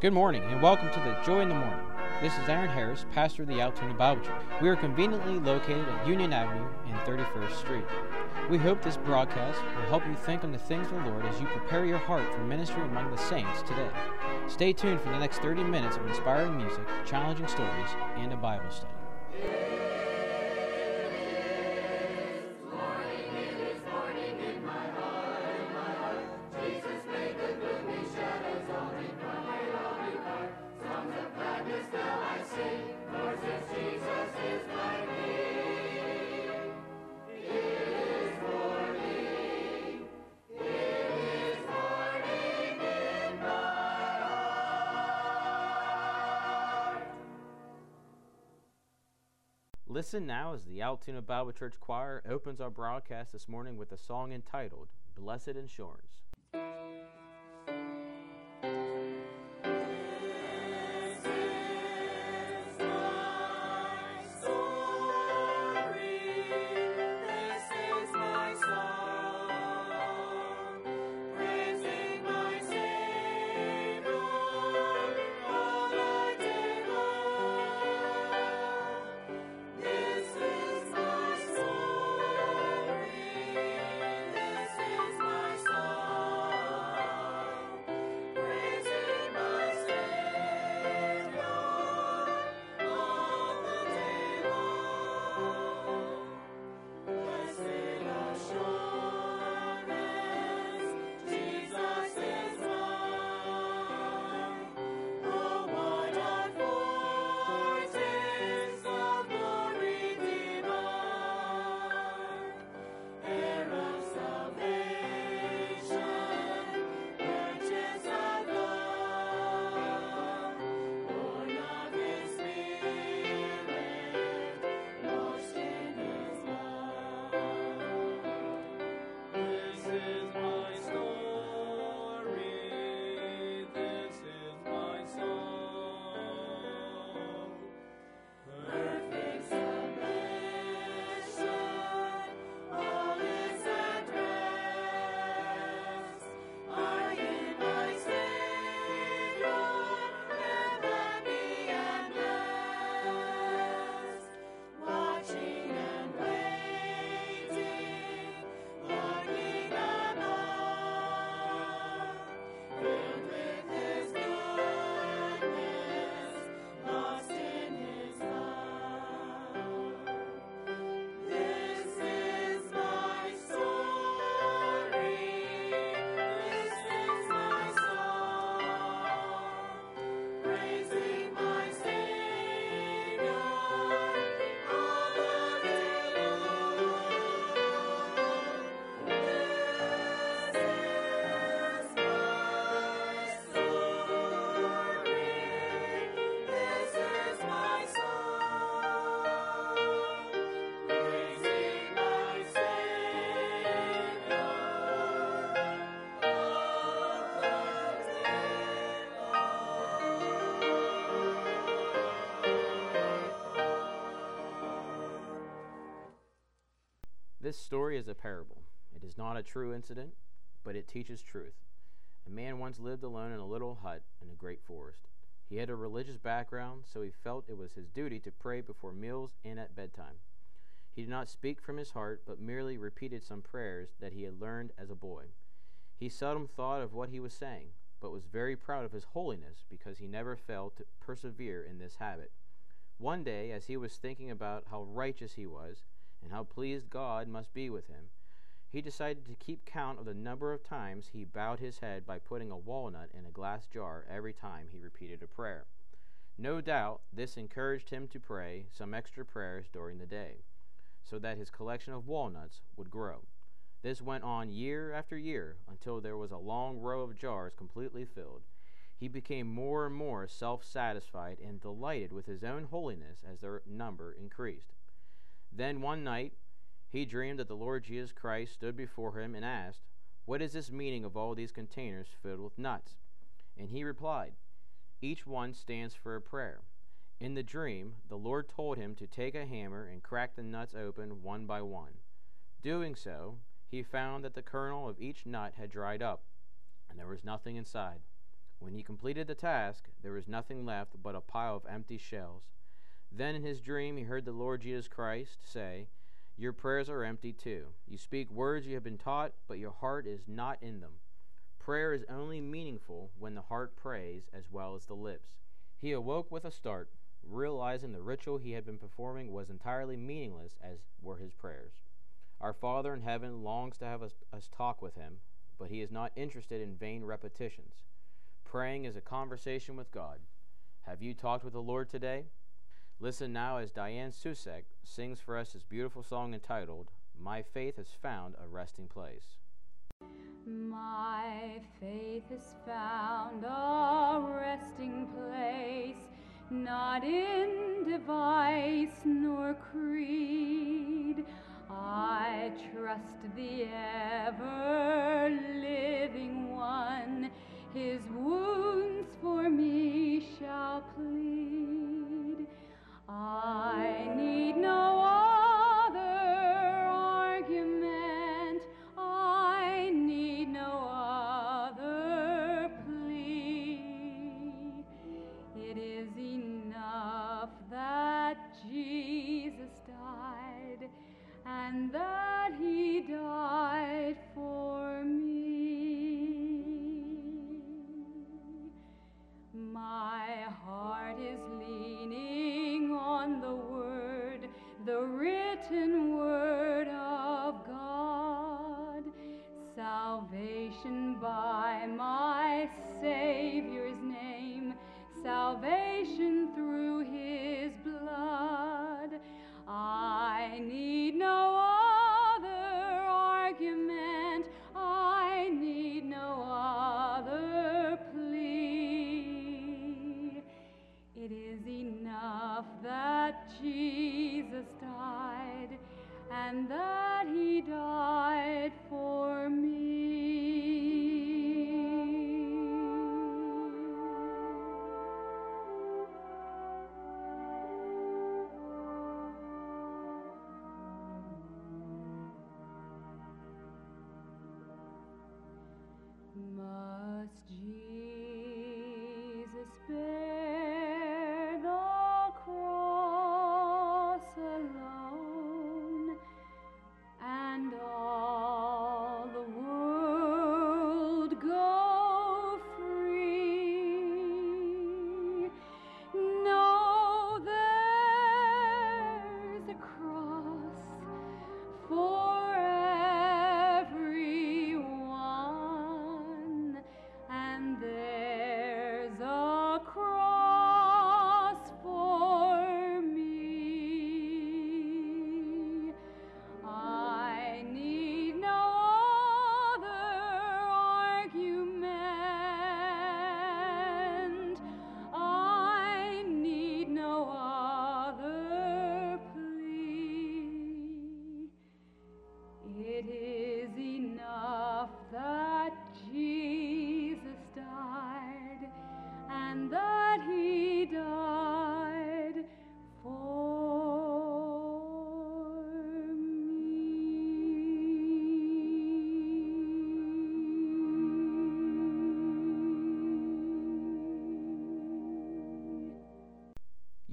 Good morning and welcome to the Joy in the Morning. This is Aaron Harris, pastor of the Altoona Bible Church. We are conveniently located at Union Avenue and 31st Street. We hope this broadcast will help you think on the things of the Lord as you prepare your heart for ministry among the saints today. Stay tuned for the next 30 minutes of inspiring music, challenging stories, and a Bible study. Listen now as the Altoona Bible Church Choir opens our broadcast this morning with a song entitled Blessed Assurance. This story is a parable. It is not a true incident, but it teaches truth. A man once lived alone in a little hut in a great forest. He had a religious background, so he felt it was his duty to pray before meals and at bedtime. He did not speak from his heart, but merely repeated some prayers that he had learned as a boy. He seldom thought of what he was saying, but was very proud of his holiness because he never failed to persevere in this habit. One day, as he was thinking about how righteous he was, and how pleased God must be with him, he decided to keep count of the number of times he bowed his head by putting a walnut in a glass jar every time he repeated a prayer. No doubt this encouraged him to pray some extra prayers during the day, so that his collection of walnuts would grow. This went on year after year until there was a long row of jars completely filled. He became more and more self satisfied and delighted with his own holiness as their number increased. Then one night he dreamed that the Lord Jesus Christ stood before him and asked, What is this meaning of all these containers filled with nuts? And he replied, Each one stands for a prayer. In the dream, the Lord told him to take a hammer and crack the nuts open one by one. Doing so, he found that the kernel of each nut had dried up, and there was nothing inside. When he completed the task, there was nothing left but a pile of empty shells. Then in his dream he heard the Lord Jesus Christ say, Your prayers are empty too. You speak words you have been taught, but your heart is not in them. Prayer is only meaningful when the heart prays as well as the lips. He awoke with a start, realizing the ritual he had been performing was entirely meaningless as were his prayers. Our Father in heaven longs to have us, us talk with him, but he is not interested in vain repetitions. Praying is a conversation with God. Have you talked with the Lord today? Listen now as Diane Susek sings for us this beautiful song entitled, My Faith Has Found a Resting Place. My faith has found a resting place, not in device nor creed. I trust the ever living one, his wounds for me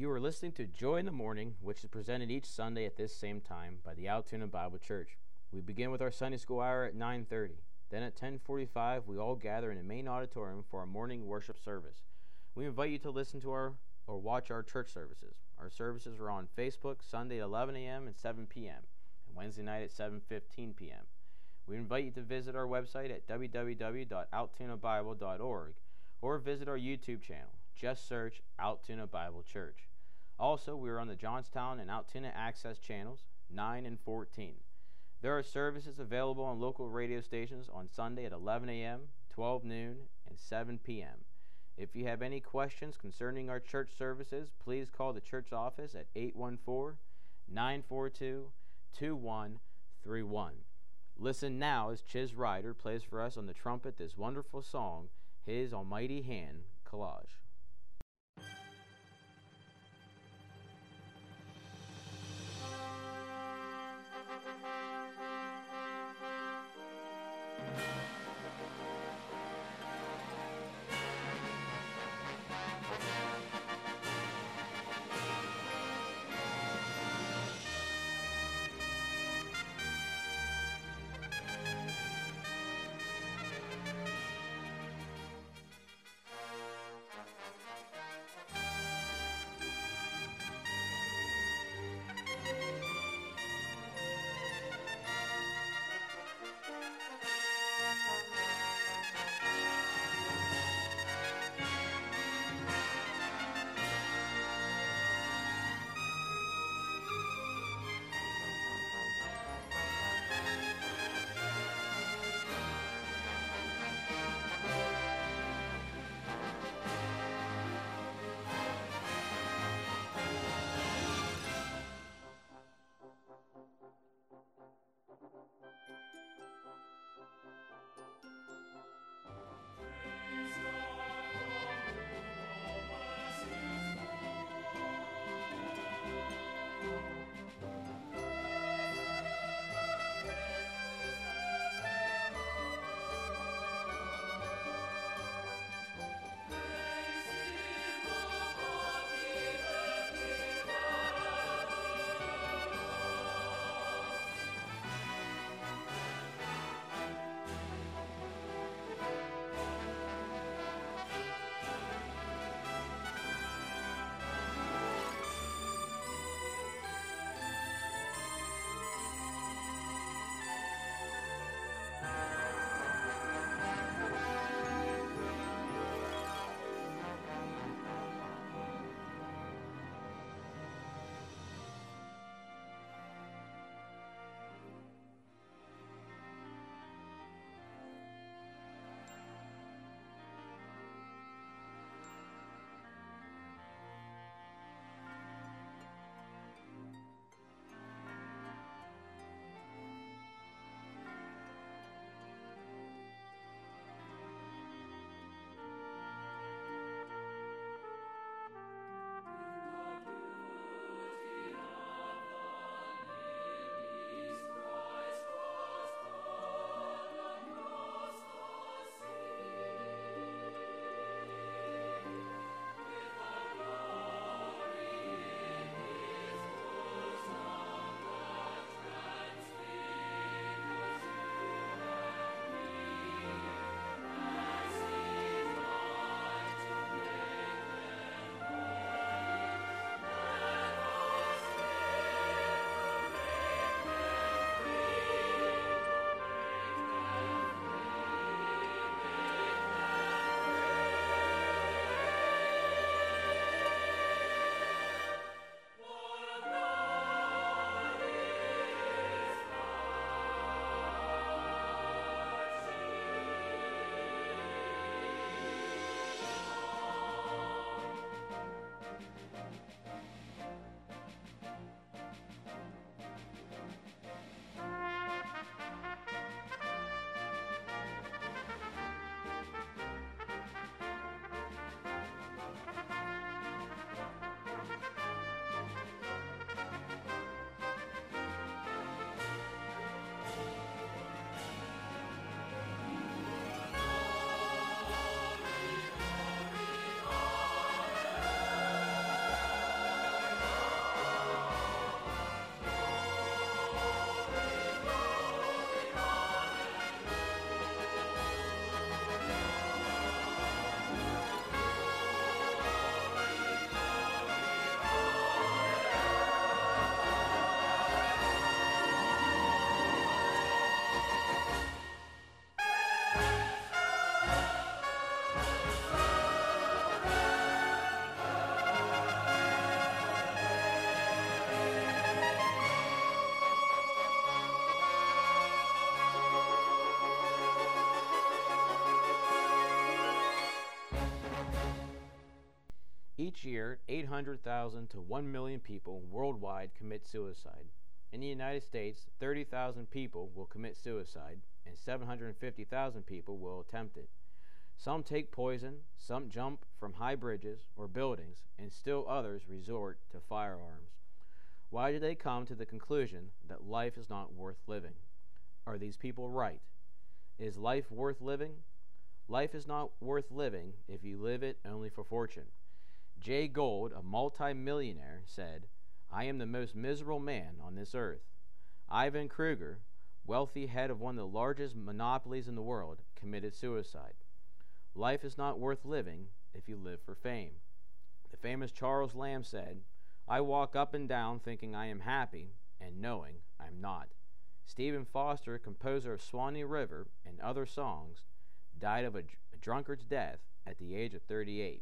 You are listening to Joy in the Morning, which is presented each Sunday at this same time by the Altoona Bible Church. We begin with our Sunday school hour at 9:30. Then at 10:45, we all gather in the main auditorium for our morning worship service. We invite you to listen to our or watch our church services. Our services are on Facebook Sunday at 11 a.m. and 7 p.m. and Wednesday night at 7:15 p.m. We invite you to visit our website at www.altoonabible.org or visit our YouTube channel. Just search Altoona Bible Church. Also, we are on the Johnstown and Altoona Access channels 9 and 14. There are services available on local radio stations on Sunday at 11 a.m., 12 noon, and 7 p.m. If you have any questions concerning our church services, please call the church office at 814 942 2131. Listen now as Chiz Ryder plays for us on the trumpet this wonderful song, His Almighty Hand Collage. Year, 800,000 to 1 million people worldwide commit suicide. In the United States, 30,000 people will commit suicide, and 750,000 people will attempt it. Some take poison, some jump from high bridges or buildings, and still others resort to firearms. Why do they come to the conclusion that life is not worth living? Are these people right? Is life worth living? Life is not worth living if you live it only for fortune. Jay Gould, a multimillionaire, said, I am the most miserable man on this earth. Ivar Kreuger, wealthy head of one of the largest monopolies in the world, committed suicide. Life is not worth living if you live for fame. The famous Charles Lamb said, I walk up and down thinking I am happy and knowing I'm not. Stephen Foster, composer of Swanee River and other songs, died of a, a drunkard's death at the age of 38.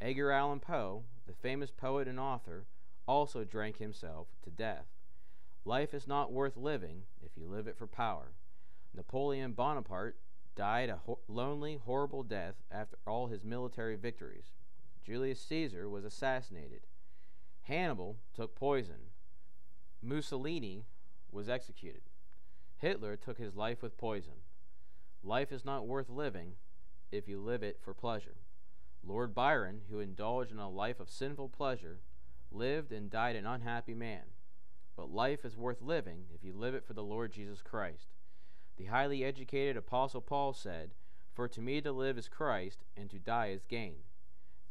Edgar Allan Poe, the famous poet and author, also drank himself to death. Life is not worth living if you live it for power. Napoleon Bonaparte died a ho- lonely, horrible death after all his military victories. Julius Caesar was assassinated. Hannibal took poison. Mussolini was executed. Hitler took his life with poison. Life is not worth living if you live it for pleasure. Lord Byron, who indulged in a life of sinful pleasure, lived and died an unhappy man. But life is worth living if you live it for the Lord Jesus Christ. The highly educated Apostle Paul said, For to me to live is Christ, and to die is gain.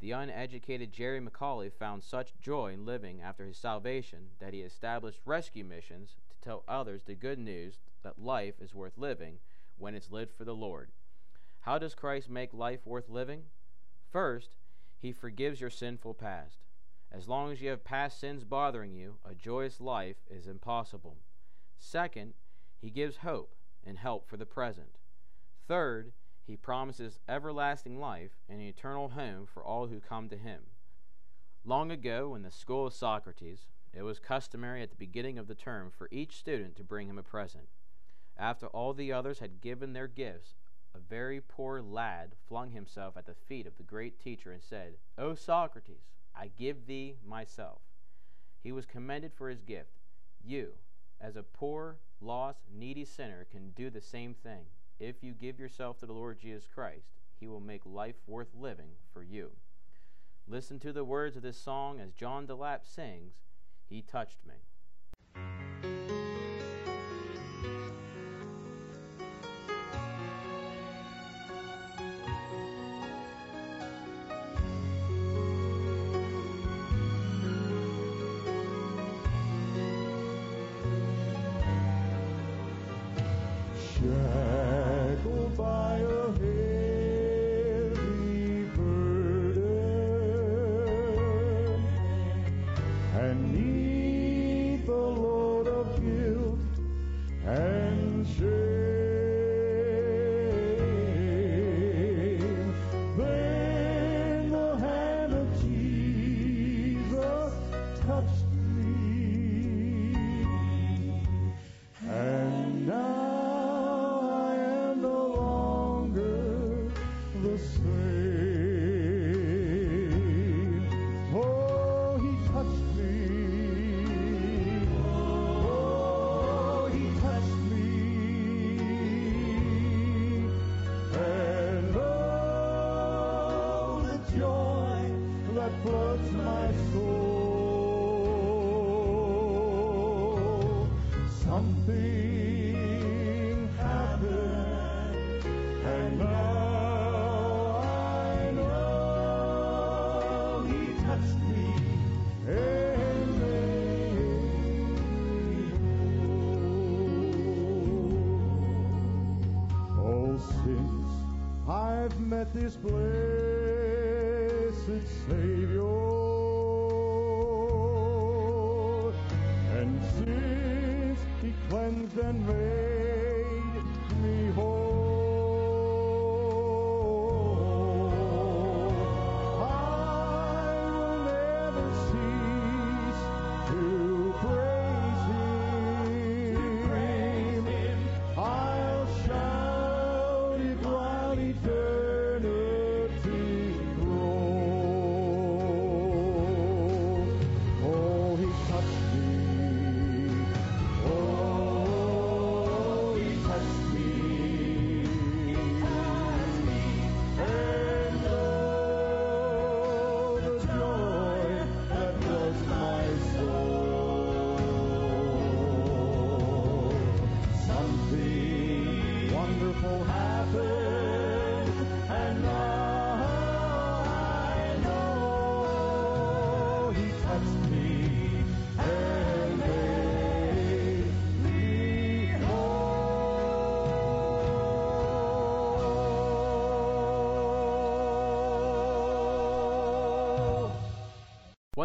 The uneducated Jerry McAuley found such joy in living after his salvation that he established rescue missions to tell others the good news that life is worth living when it's lived for the Lord. How does Christ make life worth living? First, he forgives your sinful past. As long as you have past sins bothering you, a joyous life is impossible. Second, he gives hope and help for the present. Third, he promises everlasting life and an eternal home for all who come to him. Long ago, in the school of Socrates, it was customary at the beginning of the term for each student to bring him a present. After all the others had given their gifts, a very poor lad flung himself at the feet of the great teacher and said, O Socrates, I give thee myself. He was commended for his gift. You, as a poor, lost, needy sinner, can do the same thing. If you give yourself to the Lord Jesus Christ, he will make life worth living for you. Listen to the words of this song as John DeLapp sings, He Touched Me. I've met this blessed Savior, and since He cleansed and made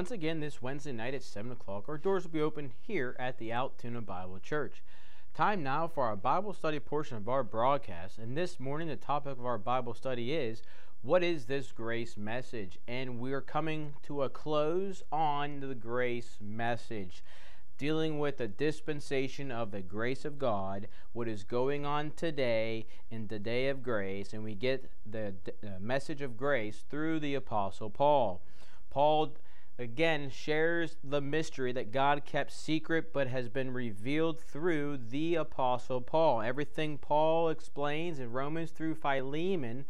once again this Wednesday night at 7 o'clock. Our doors will be open here at the Altoona Bible Church. Time now for our Bible study portion of our broadcast. And this morning, the topic of our Bible study is What is this grace message? And we're coming to a close on the grace message dealing with the dispensation of the grace of God, what is going on today in the day of grace, and we get the, the message of grace through the Apostle Paul. Paul again shares the mystery that God kept secret but has been revealed through the Apostle Paul. Everything Paul explains in Romans through Philemon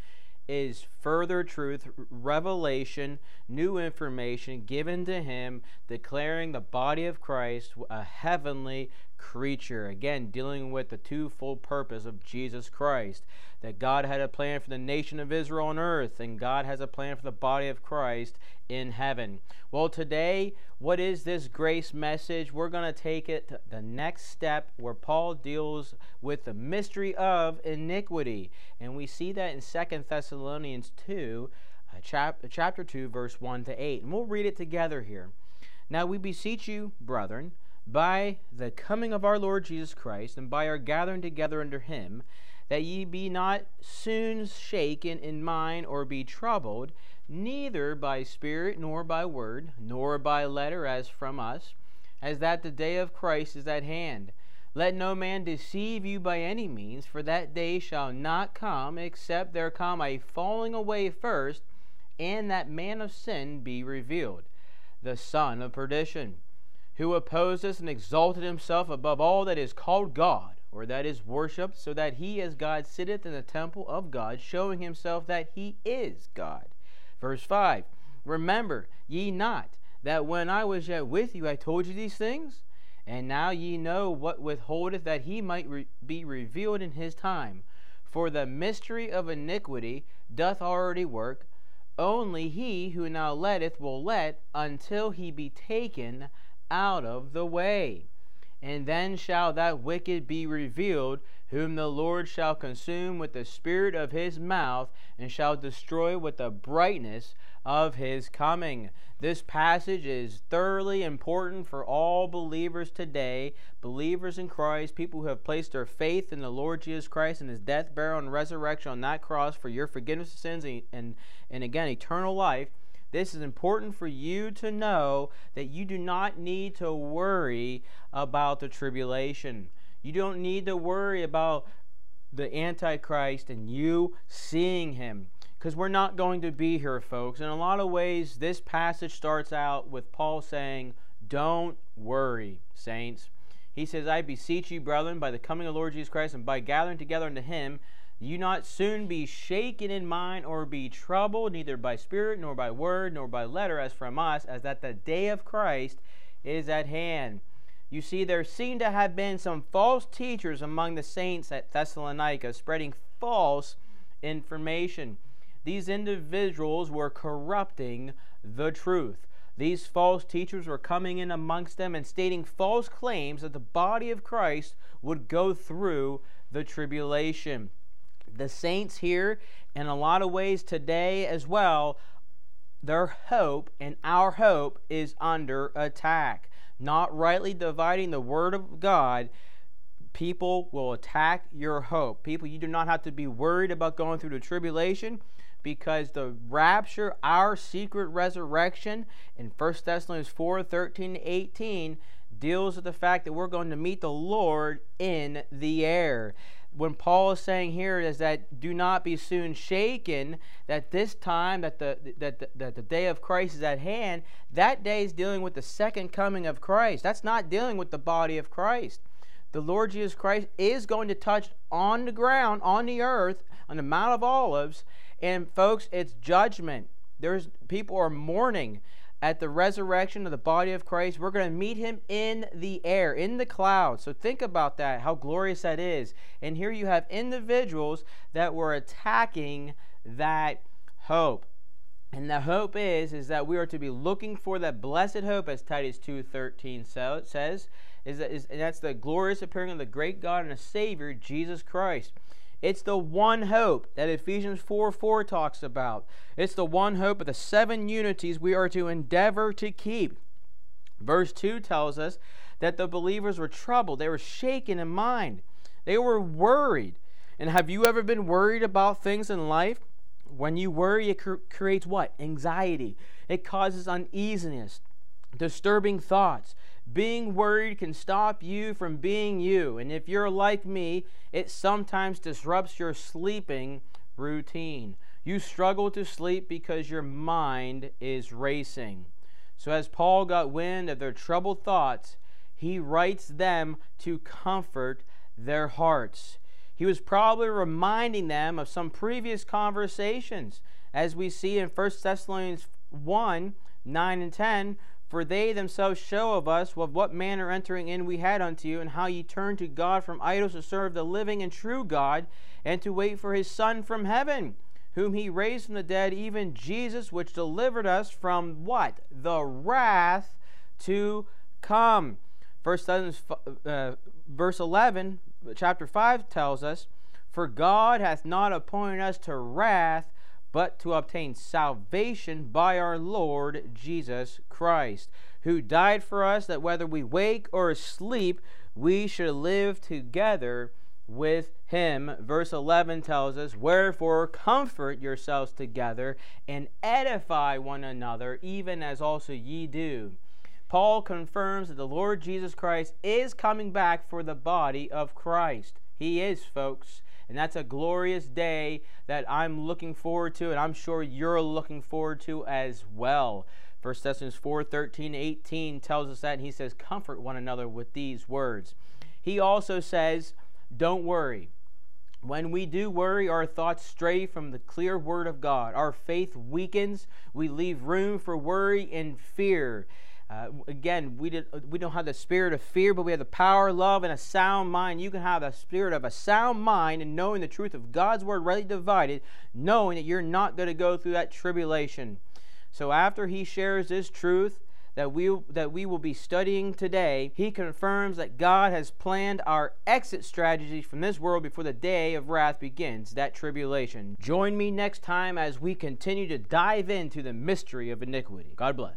is further truth, revelation, new information given to him, declaring the body of Christ a heavenly creature. Again, dealing with the twofold purpose of Jesus Christ that God had a plan for the nation of Israel on earth, and God has a plan for the body of Christ in heaven. Well, today, what is this grace message? We're going to take it to the next step where Paul deals with the mystery of iniquity. And we see that in Second Thessalonians 2, uh, chap- chapter 2, verse 1 to 8. And we'll read it together here. Now we beseech you, brethren, by the coming of our Lord Jesus Christ, and by our gathering together under him, that ye be not soon shaken in mind or be troubled, neither by spirit nor by word, nor by letter as from us, as that the day of Christ is at hand. Let no man deceive you by any means, for that day shall not come, except there come a falling away first, and that man of sin be revealed, the son of perdition, who opposed us and exalted himself above all that is called God or that is worshipped, so that he as God sitteth in the temple of God, showing himself that he is God. Verse 5 Remember ye not that when I was yet with you I told you these things? And now ye know what withholdeth that he might re- be revealed in his time. For the mystery of iniquity doth already work. Only he who now letteth will let until he be taken out of the way. And then shall that wicked be revealed, whom the Lord shall consume with the spirit of his mouth, and shall destroy with the brightness of his coming. This passage is thoroughly important for all believers today, believers in Christ, people who have placed their faith in the Lord Jesus Christ and his death, burial, and resurrection on that cross for your forgiveness of sins and, and, and again, eternal life. This is important for you to know that you do not need to worry about the tribulation. You don't need to worry about the Antichrist and you seeing him. Because we're not going to be here, folks. In a lot of ways, this passage starts out with Paul saying, Don't worry, saints. He says, I beseech you, brethren, by the coming of the Lord Jesus Christ and by gathering together unto him, you not soon be shaken in mind or be troubled, neither by spirit, nor by word, nor by letter, as from us, as that the day of Christ is at hand. You see, there seem to have been some false teachers among the saints at Thessalonica spreading false information. These individuals were corrupting the truth. These false teachers were coming in amongst them and stating false claims that the body of Christ would go through the tribulation the saints here, in a lot of ways today as well, their hope and our hope is under attack. Not rightly dividing the Word of God, people will attack your hope. People, you do not have to be worried about going through the tribulation because the rapture, our secret resurrection in 1 Thessalonians 4 13 18, deals with the fact that we're going to meet the Lord in the air when Paul is saying here is that do not be soon shaken, that this time, that the, that the, that the day of Christ is at hand, that day is dealing with the second coming of Christ. That's not dealing with the body of Christ. The Lord Jesus Christ is going to touch on the ground, on the earth, on the Mount of Olives, and folks, it's judgment. There's people are mourning at the resurrection of the body of Christ, we're going to meet him in the air, in the clouds. So think about that, how glorious that is. And here you have individuals that were attacking that hope. And the hope is is that we are to be looking for that blessed hope as Titus 2:13 says, is that is, and that's the glorious appearing of the great God and a Savior, Jesus Christ. It's the one hope that Ephesians 4 4 talks about. It's the one hope of the seven unities we are to endeavor to keep. Verse 2 tells us that the believers were troubled, they were shaken in mind, they were worried. And have you ever been worried about things in life? When you worry, it cr- creates what? Anxiety. It causes uneasiness, disturbing thoughts. Being worried can stop you from being you. And if you're like me, it sometimes disrupts your sleeping routine. You struggle to sleep because your mind is racing. So, as Paul got wind of their troubled thoughts, he writes them to comfort their hearts. He was probably reminding them of some previous conversations, as we see in 1 Thessalonians 1 9 and 10. For they themselves show of us of what manner entering in we had unto you, and how ye turned to God from idols to serve the living and true God, and to wait for his Son from heaven, whom he raised from the dead, even Jesus, which delivered us from what? The wrath to come. First uh, verse 11, chapter 5 tells us, For God hath not appointed us to wrath, but to obtain salvation by our Lord Jesus Christ, who died for us that whether we wake or sleep, we should live together with him. Verse 11 tells us, Wherefore comfort yourselves together and edify one another, even as also ye do. Paul confirms that the Lord Jesus Christ is coming back for the body of Christ. He is, folks. And that's a glorious day that I'm looking forward to, and I'm sure you're looking forward to as well. 1 Thessalonians 4 13, 18 tells us that, and he says, Comfort one another with these words. He also says, Don't worry. When we do worry, our thoughts stray from the clear word of God. Our faith weakens. We leave room for worry and fear. Uh, again, we, did, we don't have the spirit of fear, but we have the power, love, and a sound mind. You can have the spirit of a sound mind and knowing the truth of God's word rightly divided, knowing that you're not going to go through that tribulation. So after he shares this truth that we, that we will be studying today, he confirms that God has planned our exit strategy from this world before the day of wrath begins, that tribulation. Join me next time as we continue to dive into the mystery of iniquity. God bless.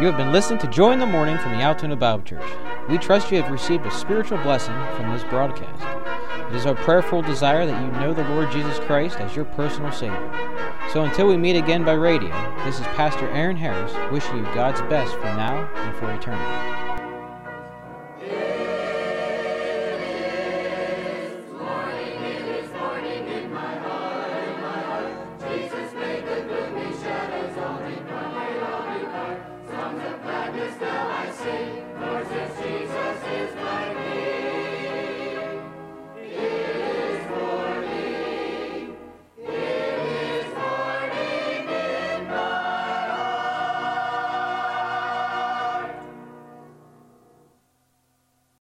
You have been listening to Joy in the Morning from the Altoona Bible Church. We trust you have received a spiritual blessing from this broadcast. It is our prayerful desire that you know the Lord Jesus Christ as your personal Savior. So until we meet again by radio, this is Pastor Aaron Harris wishing you God's best for now and for eternity.